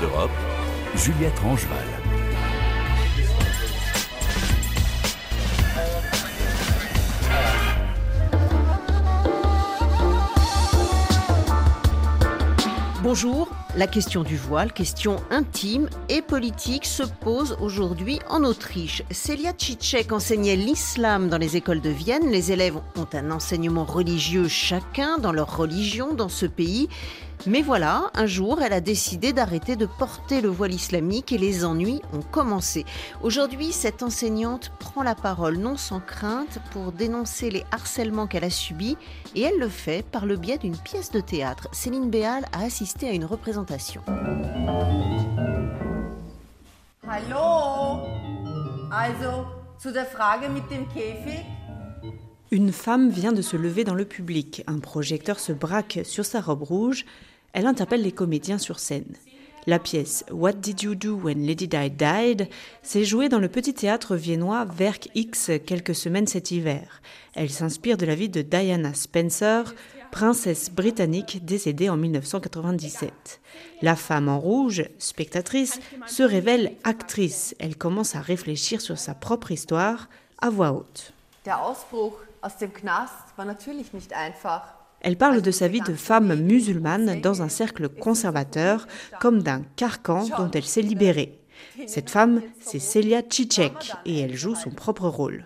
d'Europe, Juliette Rangeval. Bonjour, la question du voile, question intime et politique, se pose aujourd'hui en Autriche. Celia Cicek enseignait l'islam dans les écoles de Vienne. Les élèves ont un enseignement religieux chacun dans leur religion dans ce pays. Mais voilà, un jour, elle a décidé d'arrêter de porter le voile islamique et les ennuis ont commencé. Aujourd'hui, cette enseignante prend la parole non sans crainte pour dénoncer les harcèlements qu'elle a subis et elle le fait par le biais d'une pièce de théâtre. Céline Béal a assisté à une représentation. Also, zu der Frage mit dem? Une femme vient de se lever dans le public. Un projecteur se braque sur sa robe rouge. Elle interpelle les comédiens sur scène. La pièce What Did You Do When Lady Di Died s'est jouée dans le petit théâtre viennois Werk X quelques semaines cet hiver. Elle s'inspire de la vie de Diana Spencer, princesse britannique décédée en 1997. La femme en rouge, spectatrice, se révèle actrice. Elle commence à réfléchir sur sa propre histoire à voix haute. Elle parle de sa vie de femme musulmane dans un cercle conservateur, comme d'un carcan dont elle s'est libérée. Cette femme, c'est Celia Cicek, et elle joue son propre rôle.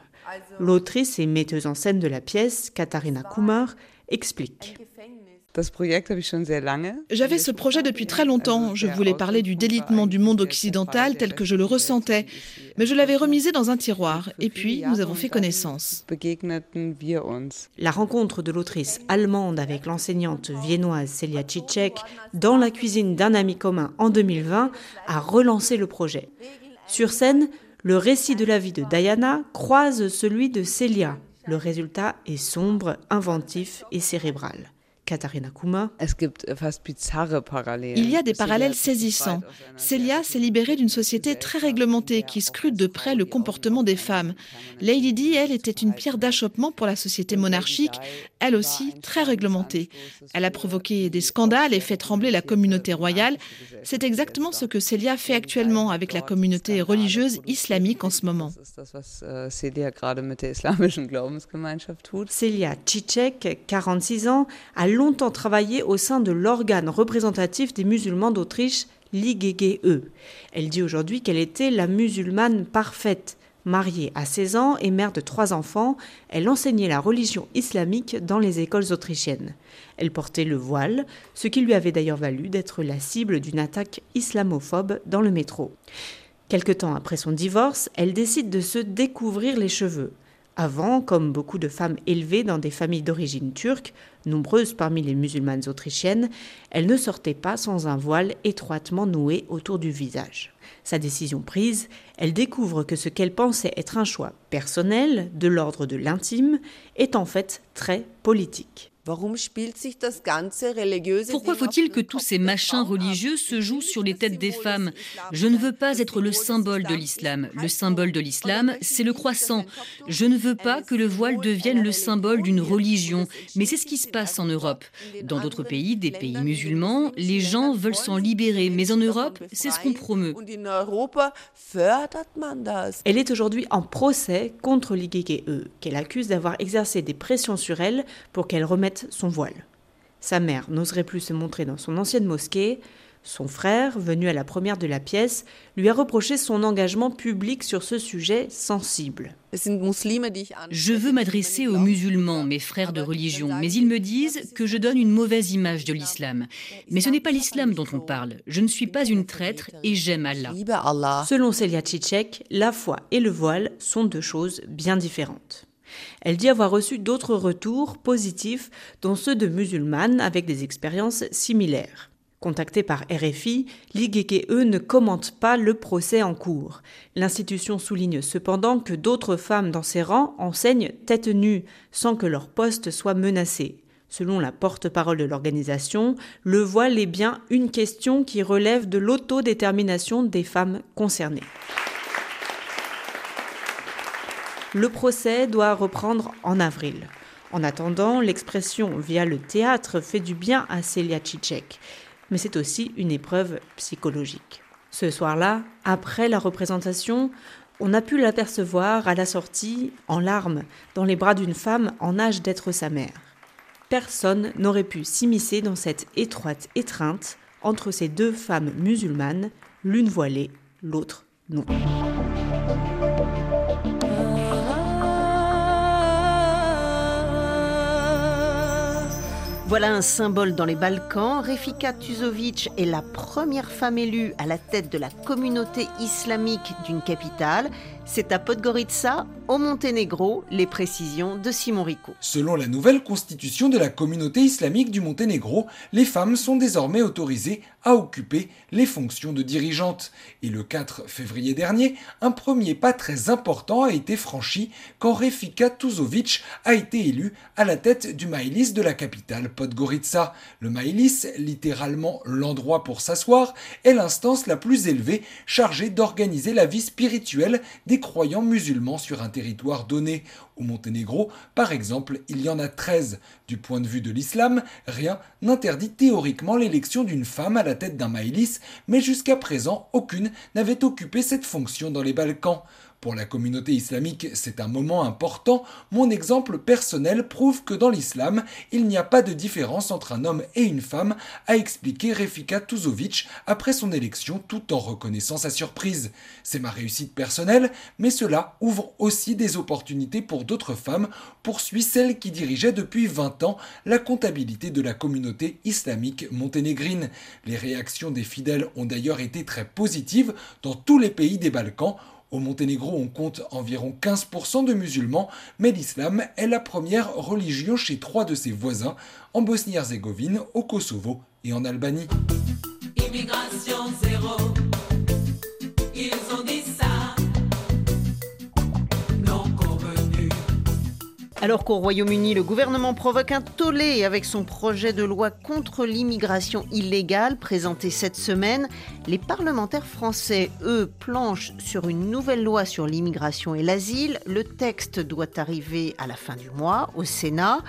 L'autrice et metteuse en scène de la pièce, Katharina Kumar, explique. J'avais ce projet depuis très longtemps. Je voulais parler du délitement du monde occidental tel que je le ressentais. Mais je l'avais remisé dans un tiroir. Et puis, nous avons fait connaissance. La rencontre de l'autrice allemande avec l'enseignante viennoise Celia Cicek dans la cuisine d'un ami commun en 2020 a relancé le projet. Sur scène, le récit de la vie de Diana croise celui de Celia. Le résultat est sombre, inventif et cérébral. Katharina Kuma. Il y a des parallèles saisissants. Celia s'est libérée d'une société très réglementée qui scrute de près le comportement des femmes. Lady Di, elle, était une pierre d'achoppement pour la société monarchique, elle aussi très réglementée. Elle a provoqué des scandales et fait trembler la communauté royale. C'est exactement ce que Celia fait actuellement avec la communauté religieuse islamique en ce moment. Celia Cicek, 46 ans, a longtemps travaillé au sein de l'organe représentatif des musulmans d'Autriche, l'IGGE. Elle dit aujourd'hui qu'elle était la musulmane parfaite. Mariée à 16 ans et mère de trois enfants, elle enseignait la religion islamique dans les écoles autrichiennes. Elle portait le voile, ce qui lui avait d'ailleurs valu d'être la cible d'une attaque islamophobe dans le métro. Quelque temps après son divorce, elle décide de se découvrir les cheveux. Avant, comme beaucoup de femmes élevées dans des familles d'origine turque, nombreuses parmi les musulmanes autrichiennes, elle ne sortait pas sans un voile étroitement noué autour du visage. Sa décision prise, elle découvre que ce qu'elle pensait être un choix personnel, de l'ordre de l'intime, est en fait très politique. Pourquoi faut-il que tous ces machins religieux se jouent sur les têtes des femmes Je ne veux pas être le symbole de l'islam. Le symbole de l'islam, c'est le croissant. Je ne veux pas que le voile devienne le symbole d'une religion. Mais c'est ce qui se passe en Europe. Dans d'autres pays, des pays musulmans, les gens veulent s'en libérer. Mais en Europe, c'est ce qu'on promeut. Elle est aujourd'hui en procès contre l'IGGE, qu'elle accuse d'avoir exercé des pressions sur elle pour qu'elle remette son voile. Sa mère n'oserait plus se montrer dans son ancienne mosquée. Son frère, venu à la première de la pièce, lui a reproché son engagement public sur ce sujet sensible. Je veux m'adresser aux musulmans, mes frères de religion, mais ils me disent que je donne une mauvaise image de l'islam. Mais ce n'est pas l'islam dont on parle. Je ne suis pas une traître et j'aime Allah. Selon Celia Cicek, la foi et le voile sont deux choses bien différentes. Elle dit avoir reçu d'autres retours positifs, dont ceux de musulmanes avec des expériences similaires. Contactée par RFI, l'IGGE ne commente pas le procès en cours. L'institution souligne cependant que d'autres femmes dans ses rangs enseignent tête nue, sans que leur poste soit menacé. Selon la porte-parole de l'organisation, le voile est bien une question qui relève de l'autodétermination des femmes concernées. Le procès doit reprendre en avril. En attendant, l'expression via le théâtre fait du bien à Celia Cicek. mais c'est aussi une épreuve psychologique. Ce soir-là, après la représentation, on a pu l'apercevoir à la sortie, en larmes, dans les bras d'une femme en âge d'être sa mère. Personne n'aurait pu s'immiscer dans cette étroite étreinte entre ces deux femmes musulmanes, l'une voilée, l'autre non. Voilà un symbole dans les Balkans. Refika Tuzovic est la première femme élue à la tête de la communauté islamique d'une capitale. C'est à Podgorica, au Monténégro, les précisions de Simon Rico. Selon la nouvelle constitution de la communauté islamique du Monténégro, les femmes sont désormais autorisées à occuper les fonctions de dirigeantes. Et le 4 février dernier, un premier pas très important a été franchi quand Refika Tuzovic a été élue à la tête du Maïlis de la capitale Podgorica. Le Maïlis, littéralement l'endroit pour s'asseoir, est l'instance la plus élevée chargée d'organiser la vie spirituelle des croyants musulmans sur un donné. Au Monténégro, par exemple, il y en a 13. Du point de vue de l'islam, rien n'interdit théoriquement l'élection d'une femme à la tête d'un maïlis, mais jusqu'à présent, aucune n'avait occupé cette fonction dans les Balkans. Pour la communauté islamique, c'est un moment important. Mon exemple personnel prouve que dans l'islam, il n'y a pas de différence entre un homme et une femme, a expliqué Refika Tuzovic après son élection tout en reconnaissant sa surprise. C'est ma réussite personnelle, mais cela ouvre aussi des opportunités pour d'autres femmes, poursuit celle qui dirigeait depuis 20 ans la comptabilité de la communauté islamique monténégrine. Les réactions des fidèles ont d'ailleurs été très positives dans tous les pays des Balkans au Monténégro, on compte environ 15% de musulmans, mais l'islam est la première religion chez trois de ses voisins, en Bosnie-Herzégovine, au Kosovo et en Albanie. Alors qu'au Royaume-Uni, le gouvernement provoque un tollé avec son projet de loi contre l'immigration illégale présenté cette semaine, les parlementaires français, eux, planchent sur une nouvelle loi sur l'immigration et l'asile. Le texte doit arriver à la fin du mois au Sénat.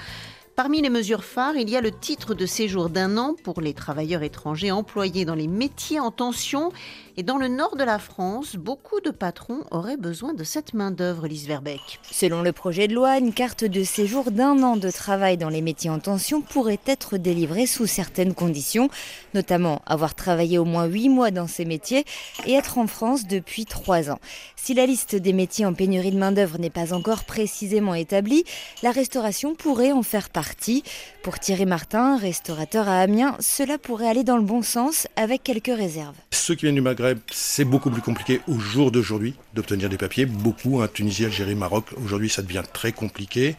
Parmi les mesures phares, il y a le titre de séjour d'un an pour les travailleurs étrangers employés dans les métiers en tension. Et dans le nord de la France, beaucoup de patrons auraient besoin de cette main-d'œuvre, Lise Verbeck. Selon le projet de loi, une carte de séjour d'un an de travail dans les métiers en tension pourrait être délivrée sous certaines conditions, notamment avoir travaillé au moins huit mois dans ces métiers et être en France depuis trois ans. Si la liste des métiers en pénurie de main-d'œuvre n'est pas encore précisément établie, la restauration pourrait en faire partie. Pour Thierry Martin, restaurateur à Amiens, cela pourrait aller dans le bon sens avec quelques réserves. Ceux qui viennent du Maghreb, c'est beaucoup plus compliqué au jour d'aujourd'hui d'obtenir des papiers. Beaucoup, Tunisie, Algérie, Maroc, aujourd'hui ça devient très compliqué.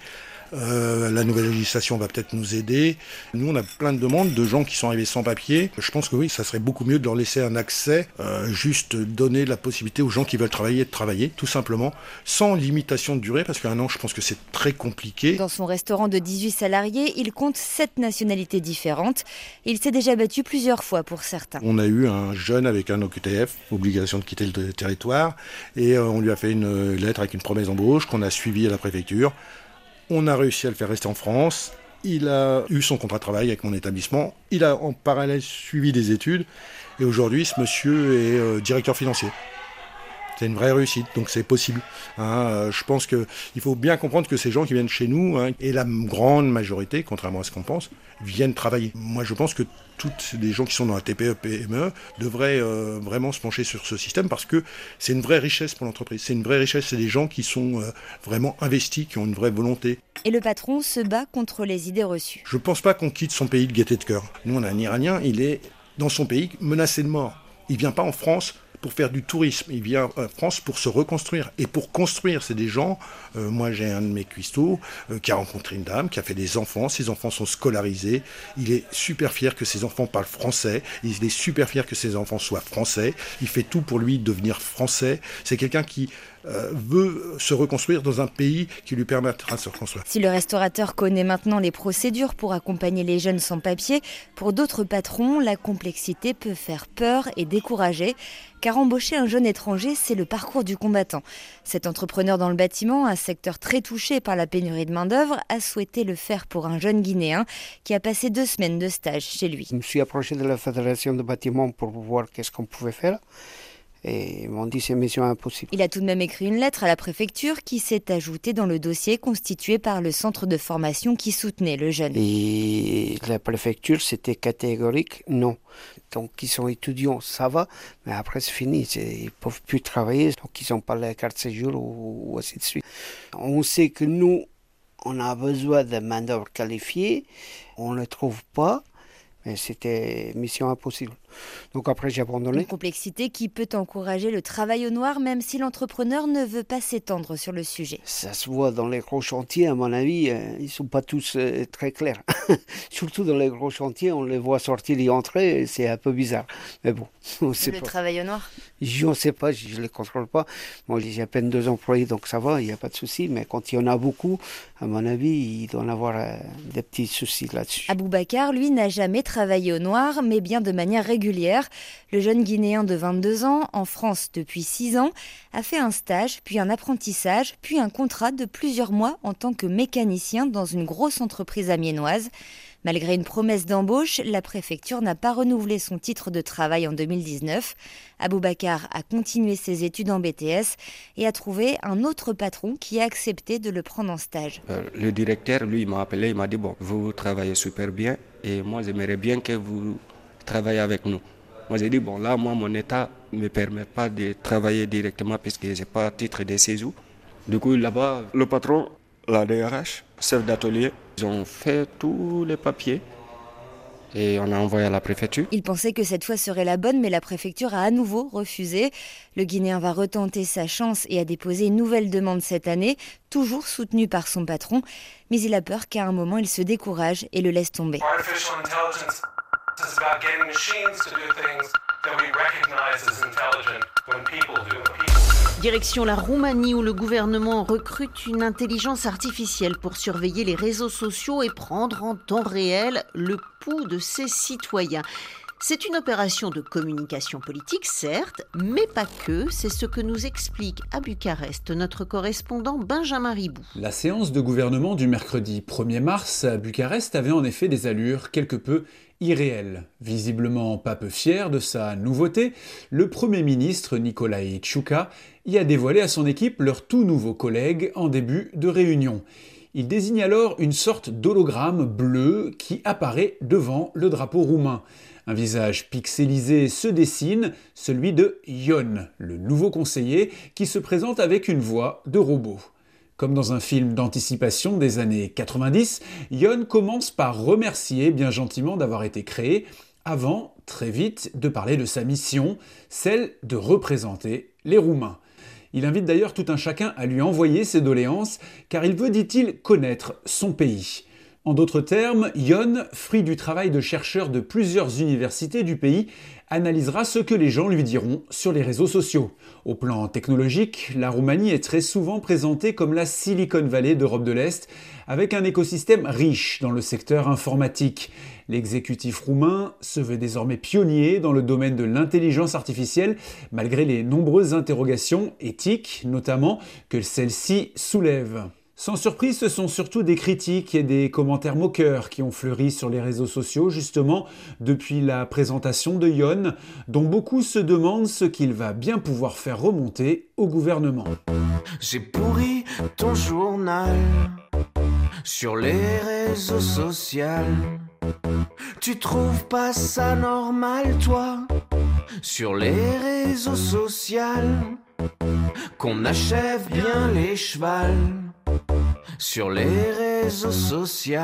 Euh, la nouvelle législation va peut-être nous aider. Nous, on a plein de demandes de gens qui sont arrivés sans papier. Je pense que oui, ça serait beaucoup mieux de leur laisser un accès, euh, juste donner la possibilité aux gens qui veulent travailler de travailler, tout simplement, sans limitation de durée, parce qu'un an, je pense que c'est très compliqué. Dans son restaurant de 18 salariés, il compte 7 nationalités différentes. Il s'est déjà battu plusieurs fois pour certains. On a eu un jeune avec un OQTF, obligation de quitter le territoire, et euh, on lui a fait une lettre avec une promesse d'embauche qu'on a suivie à la préfecture. On a réussi à le faire rester en France. Il a eu son contrat de travail avec mon établissement. Il a en parallèle suivi des études. Et aujourd'hui, ce monsieur est euh, directeur financier. C'est une vraie réussite, donc c'est possible. Hein. Euh, je pense qu'il faut bien comprendre que ces gens qui viennent chez nous, hein, et la grande majorité, contrairement à ce qu'on pense, viennent travailler. Moi, je pense que toutes les gens qui sont dans la TPE, PME devraient euh, vraiment se pencher sur ce système parce que c'est une vraie richesse pour l'entreprise. C'est une vraie richesse, c'est des gens qui sont euh, vraiment investis, qui ont une vraie volonté. Et le patron se bat contre les idées reçues. Je ne pense pas qu'on quitte son pays de gaieté de cœur. Nous, on a un Iranien, il est dans son pays menacé de mort. Il vient pas en France pour faire du tourisme. Il vient en France pour se reconstruire. Et pour construire, c'est des gens. Euh, moi, j'ai un de mes cuistots euh, qui a rencontré une dame, qui a fait des enfants. Ses enfants sont scolarisés. Il est super fier que ses enfants parlent français. Il est super fier que ses enfants soient français. Il fait tout pour lui devenir français. C'est quelqu'un qui euh, veut se reconstruire dans un pays qui lui permettra de se reconstruire. Si le restaurateur connaît maintenant les procédures pour accompagner les jeunes sans papier, pour d'autres patrons, la complexité peut faire peur et décourager. Car embaucher un jeune étranger, c'est le parcours du combattant. Cet entrepreneur dans le bâtiment, un secteur très touché par la pénurie de main-d'œuvre, a souhaité le faire pour un jeune Guinéen qui a passé deux semaines de stage chez lui. Je me suis approché de la Fédération de bâtiments pour voir qu'est-ce qu'on pouvait faire. Et ils m'ont dit c'est mission impossible. Il a tout de même écrit une lettre à la préfecture qui s'est ajoutée dans le dossier constitué par le centre de formation qui soutenait le jeune. Et la préfecture, c'était catégorique, non. Donc ils sont étudiants, ça va, mais après c'est fini, ils ne peuvent plus travailler, donc ils n'ont pas la carte séjour ou, ou ainsi de suite. On sait que nous, on a besoin de main-d'œuvre qualifiée, on ne le trouve pas, mais c'était mission impossible. Donc après, j'ai abandonné. Une complexité qui peut encourager le travail au noir, même si l'entrepreneur ne veut pas s'étendre sur le sujet. Ça se voit dans les gros chantiers, à mon avis, euh, ils ne sont pas tous euh, très clairs. Surtout dans les gros chantiers, on les voit sortir et entrer, c'est un peu bizarre. Mais bon, on sait Le travail au noir Je ne sais pas, je ne les contrôle pas. Moi, j'ai à peine deux employés, donc ça va, il n'y a pas de souci. Mais quand il y en a beaucoup, à mon avis, il doit en avoir euh, des petits soucis là-dessus. Aboubacar, lui, n'a jamais travaillé au noir, mais bien de manière régulière le jeune Guinéen de 22 ans, en France depuis 6 ans, a fait un stage, puis un apprentissage, puis un contrat de plusieurs mois en tant que mécanicien dans une grosse entreprise amiénoise. Malgré une promesse d'embauche, la préfecture n'a pas renouvelé son titre de travail en 2019. Aboubacar a continué ses études en BTS et a trouvé un autre patron qui a accepté de le prendre en stage. Euh, le directeur, lui, m'a appelé, il m'a dit, bon, vous travaillez super bien et moi j'aimerais bien que vous travailler avec nous. Moi, j'ai dit, bon, là, moi, mon état ne me permet pas de travailler directement puisque je n'ai pas titre de séjour. Du coup, là-bas, le patron, la DRH, chef d'atelier, ils ont fait tous les papiers et on a envoyé à la préfecture. Il pensait que cette fois serait la bonne, mais la préfecture a à nouveau refusé. Le Guinéen va retenter sa chance et a déposé une nouvelle demande cette année, toujours soutenue par son patron, mais il a peur qu'à un moment il se décourage et le laisse tomber. Direction la Roumanie où le gouvernement recrute une intelligence artificielle pour surveiller les réseaux sociaux et prendre en temps réel le pouls de ses citoyens. C'est une opération de communication politique, certes, mais pas que. C'est ce que nous explique à Bucarest notre correspondant Benjamin Ribou. La séance de gouvernement du mercredi 1er mars à Bucarest avait en effet des allures quelque peu irréelles. Visiblement pas peu fier de sa nouveauté, le Premier ministre Nicolae Tchouka y a dévoilé à son équipe leur tout nouveau collègue en début de réunion. Il désigne alors une sorte d'hologramme bleu qui apparaît devant le drapeau roumain. Un visage pixelisé se dessine, celui de Yon, le nouveau conseiller, qui se présente avec une voix de robot. Comme dans un film d'anticipation des années 90, Yon commence par remercier bien gentiment d'avoir été créé, avant, très vite, de parler de sa mission, celle de représenter les Roumains. Il invite d'ailleurs tout un chacun à lui envoyer ses doléances, car il veut, dit-il, connaître son pays. En d'autres termes, Yon, fruit du travail de chercheurs de plusieurs universités du pays, analysera ce que les gens lui diront sur les réseaux sociaux. Au plan technologique, la Roumanie est très souvent présentée comme la Silicon Valley d'Europe de l'Est, avec un écosystème riche dans le secteur informatique. L'exécutif roumain se veut désormais pionnier dans le domaine de l'intelligence artificielle, malgré les nombreuses interrogations éthiques notamment que celle-ci soulève. Sans surprise, ce sont surtout des critiques et des commentaires moqueurs qui ont fleuri sur les réseaux sociaux, justement, depuis la présentation de Yon, dont beaucoup se demandent ce qu'il va bien pouvoir faire remonter au gouvernement. J'ai pourri ton journal sur les réseaux sociaux. Tu trouves pas ça normal, toi, sur les réseaux sociaux, qu'on achève bien les chevals? Sur les réseaux sociaux.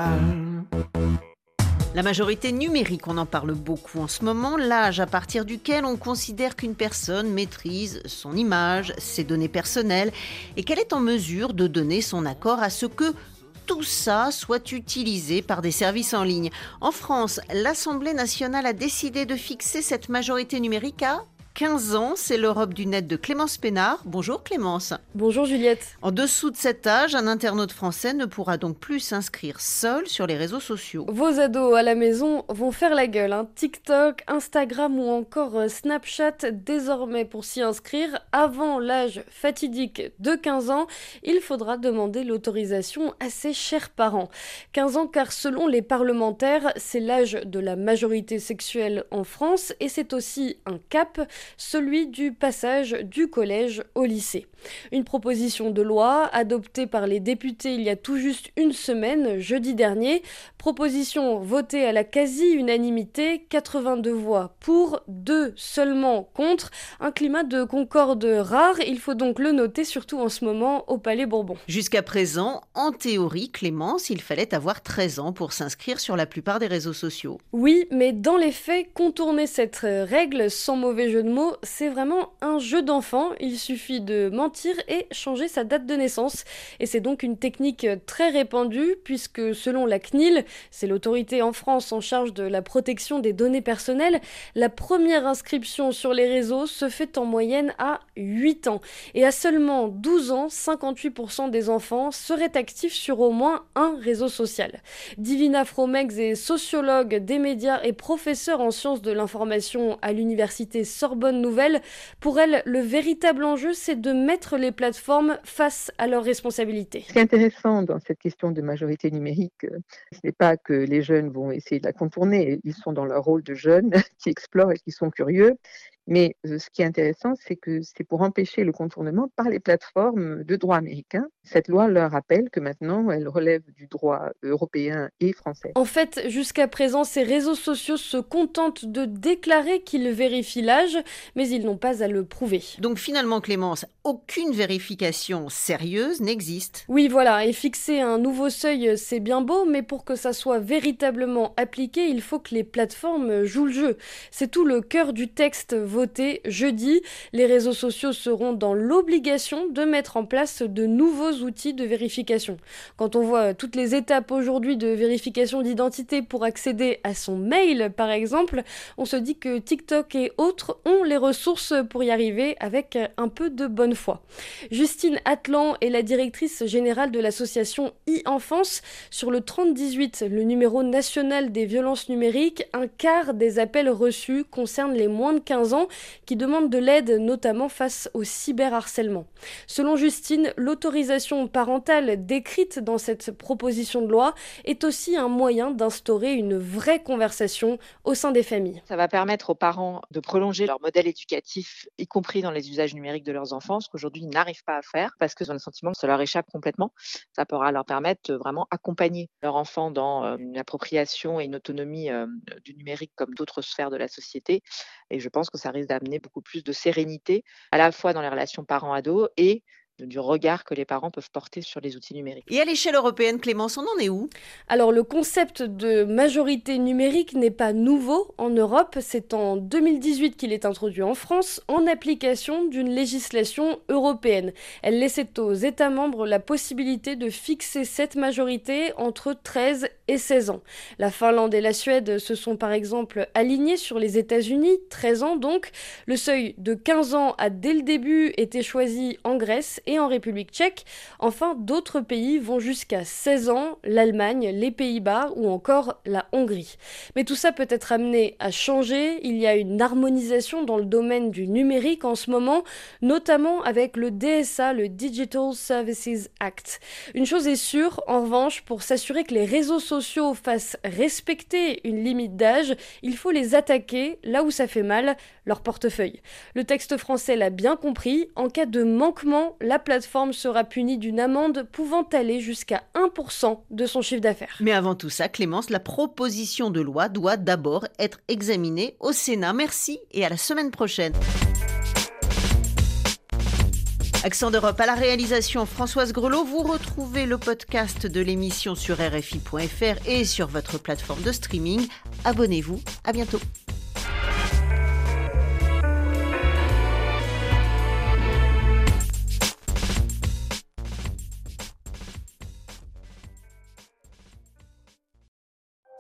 La majorité numérique, on en parle beaucoup en ce moment, l'âge à partir duquel on considère qu'une personne maîtrise son image, ses données personnelles, et qu'elle est en mesure de donner son accord à ce que tout ça soit utilisé par des services en ligne. En France, l'Assemblée nationale a décidé de fixer cette majorité numérique à 15 ans. C'est l'Europe du net de Clémence Pénard. Bonjour Clémence. Bonjour Juliette. En dessous de cet âge, un internaute français ne pourra donc plus s'inscrire seul sur les réseaux sociaux. Vos ados à la maison vont faire la gueule. Hein. TikTok, Instagram ou encore euh, Snapchat désormais pour s'y inscrire avant l'âge fatidique de 15 ans, il faudra demander l'autorisation à ses chers parents. 15 ans car selon les parlementaires, c'est l'âge de la majorité sexuelle en France et c'est aussi un cap, celui du passage du collège au lycée. Une proposition de loi adoptée par les députés il y a tout juste une semaine, jeudi dernier, proposition votée à la quasi-unanimité, 82 voix pour, 2 seulement contre, un climat de concorde rare, il faut donc le noter surtout en ce moment au Palais Bourbon. Jusqu'à présent, en théorie, Clémence, il fallait avoir 13 ans pour s'inscrire sur la plupart des réseaux sociaux. Oui, mais dans les faits, contourner cette règle sans mauvais jeu de mots, c'est vraiment un jeu d'enfant. Il suffit de mentir et changer sa date de naissance. Et c'est donc une technique très répandue puisque selon la CNIL, c'est l'autorité en France en charge de la protection des données personnelles, la première inscription sur les réseaux se fait en moyenne à 8 ans. Et à seulement 12 ans, 58% des enfants seraient actifs sur au moins un réseau social. Divina Fromex est sociologue des médias et professeure en sciences de l'information à l'université Sorbonne Nouvelle. Pour elle, le véritable enjeu, c'est de mettre les plateformes face à leurs responsabilités. Ce qui est intéressant dans cette question de majorité numérique, ce n'est pas que les jeunes vont essayer de la contourner, ils sont dans leur rôle de jeunes qui explorent et qui sont curieux mais ce qui est intéressant, c'est que c'est pour empêcher le contournement par les plateformes de droit américain. Cette loi leur rappelle que maintenant, elle relève du droit européen et français. En fait, jusqu'à présent, ces réseaux sociaux se contentent de déclarer qu'ils vérifient l'âge, mais ils n'ont pas à le prouver. Donc finalement, Clémence, aucune vérification sérieuse n'existe. Oui, voilà, et fixer un nouveau seuil, c'est bien beau, mais pour que ça soit véritablement appliqué, il faut que les plateformes jouent le jeu. C'est tout le cœur du texte voté jeudi. Les réseaux sociaux seront dans l'obligation de mettre en place de nouveaux outils de vérification. Quand on voit toutes les étapes aujourd'hui de vérification d'identité pour accéder à son mail, par exemple, on se dit que TikTok et autres ont les ressources pour y arriver avec un peu de bonne foi. Justine Atlan est la directrice générale de l'association e-enfance. Sur le 3018, le numéro national des violences numériques, un quart des appels reçus concernent les moins de 15 ans qui demandent de l'aide notamment face au cyberharcèlement. Selon Justine, l'autorisation parentale décrite dans cette proposition de loi est aussi un moyen d'instaurer une vraie conversation au sein des familles. Ça va permettre aux parents de prolonger leur modèle éducatif, y compris dans les usages numériques de leurs enfants, ce qu'aujourd'hui ils n'arrivent pas à faire parce qu'ils ont le sentiment que ça leur échappe complètement. Ça pourra leur permettre vraiment accompagner leur enfant dans euh, une appropriation et une autonomie euh, du numérique comme d'autres sphères de la société. Et je pense que ça d'amener beaucoup plus de sérénité, à la fois dans les relations parents-ados et du regard que les parents peuvent porter sur les outils numériques. Et à l'échelle européenne, Clémence, on en est où? Alors le concept de majorité numérique n'est pas nouveau en Europe, c'est en 2018 qu'il est introduit en France en application d'une législation européenne. Elle laissait aux États membres la possibilité de fixer cette majorité entre 13 et 16 ans. La Finlande et la Suède se sont par exemple alignés sur les États-Unis, 13 ans donc. Le seuil de 15 ans a dès le début été choisi en Grèce et en République tchèque. Enfin, d'autres pays vont jusqu'à 16 ans, l'Allemagne, les Pays-Bas ou encore la Hongrie. Mais tout ça peut être amené à changer. Il y a une harmonisation dans le domaine du numérique en ce moment, notamment avec le DSA, le Digital Services Act. Une chose est sûre, en revanche, pour s'assurer que les réseaux sociaux fassent respecter une limite d'âge, il faut les attaquer là où ça fait mal, leur portefeuille. Le texte français l'a bien compris, en cas de manquement, la plateforme sera punie d'une amende pouvant aller jusqu'à 1% de son chiffre d'affaires. Mais avant tout ça, Clémence, la proposition de loi doit d'abord être examinée au Sénat. Merci et à la semaine prochaine. Accent d'Europe à la réalisation Françoise Grelot. Vous retrouvez le podcast de l'émission sur RFI.fr et sur votre plateforme de streaming. Abonnez-vous. À bientôt.